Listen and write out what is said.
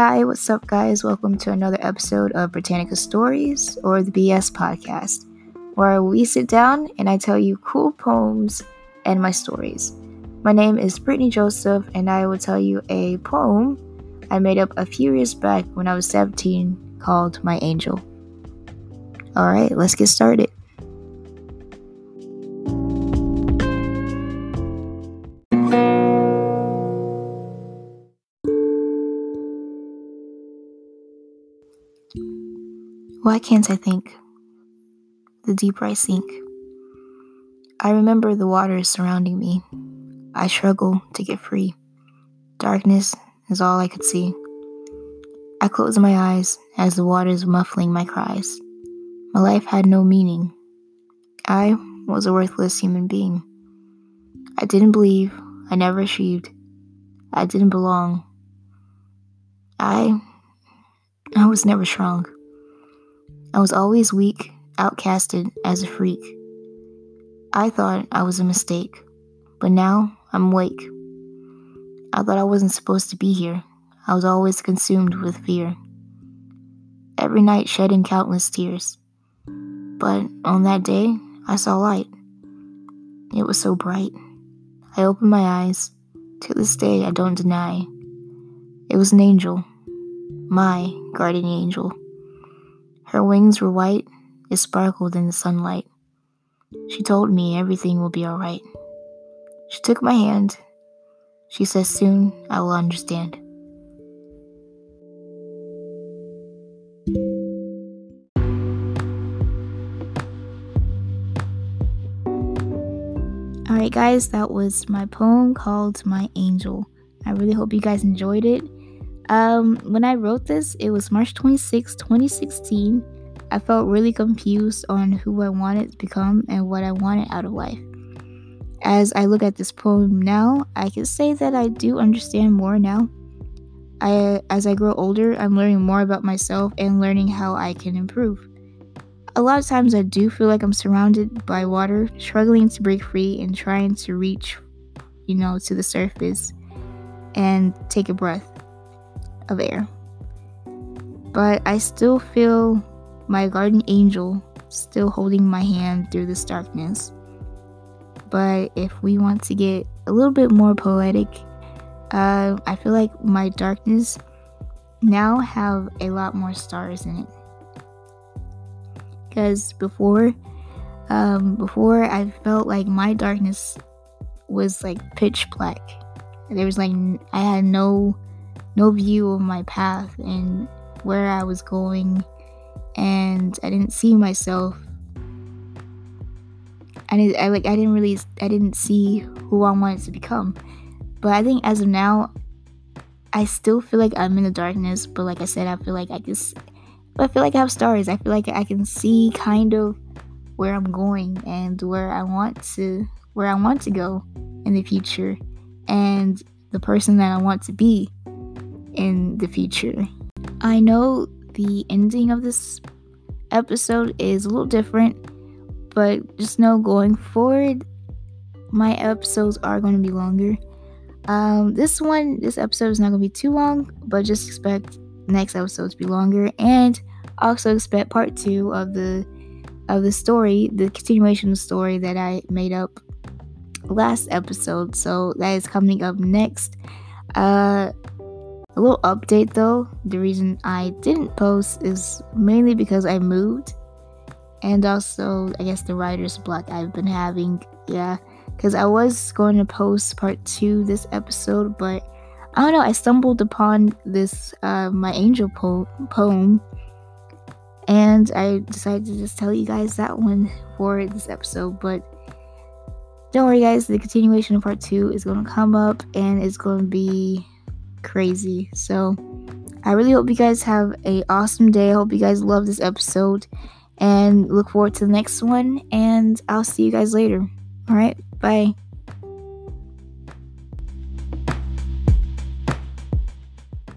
Hi, what's up, guys? Welcome to another episode of Britannica Stories or the BS Podcast, where we sit down and I tell you cool poems and my stories. My name is Brittany Joseph, and I will tell you a poem I made up a few years back when I was 17 called My Angel. Alright, let's get started. Why can't I think? The deeper I sink. I remember the waters surrounding me. I struggle to get free. Darkness is all I could see. I close my eyes as the waters muffling my cries. My life had no meaning. I was a worthless human being. I didn't believe, I never achieved. I didn't belong. I I was never strong. I was always weak, outcasted as a freak. I thought I was a mistake, but now I'm awake. I thought I wasn't supposed to be here. I was always consumed with fear. Every night shedding countless tears. But on that day, I saw light. It was so bright. I opened my eyes. To this day, I don't deny. It was an angel, my guardian angel. Her wings were white, it sparkled in the sunlight. She told me everything will be alright. She took my hand. She says, Soon I will understand. Alright, guys, that was my poem called My Angel. I really hope you guys enjoyed it. Um, when I wrote this, it was March 26, 2016. I felt really confused on who I wanted to become and what I wanted out of life. As I look at this poem now, I can say that I do understand more now. I, as I grow older, I'm learning more about myself and learning how I can improve. A lot of times, I do feel like I'm surrounded by water, struggling to break free and trying to reach, you know, to the surface and take a breath of air. But I still feel my guardian angel still holding my hand through this darkness. But if we want to get a little bit more poetic, uh, I feel like my darkness now have a lot more stars in it. Because before, um, before I felt like my darkness was like pitch black. There was like I had no no view of my path and where I was going, and I didn't see myself. I didn't, I like I didn't really I didn't see who I wanted to become. But I think as of now, I still feel like I'm in the darkness. But like I said, I feel like I just I feel like I have stars. I feel like I can see kind of where I'm going and where I want to where I want to go in the future and the person that I want to be in the future. I know the ending of this episode is a little different, but just know going forward, my episodes are going to be longer. Um, this one, this episode is not going to be too long, but just expect next episode to be longer, and also expect part two of the of the story, the continuation of the story that I made up last episode. So that is coming up next. Uh, a little update though the reason I didn't post is mainly because I moved and also I guess the writer's block I've been having. Yeah, because I was going to post part two this episode, but I don't know. I stumbled upon this uh, my angel po- poem, and I decided to just tell you guys that one for this episode. But don't worry, guys. The continuation of part two is going to come up, and it's going to be crazy. So I really hope you guys have a awesome day. I hope you guys love this episode and look forward to the next one and I'll see you guys later. All right, bye.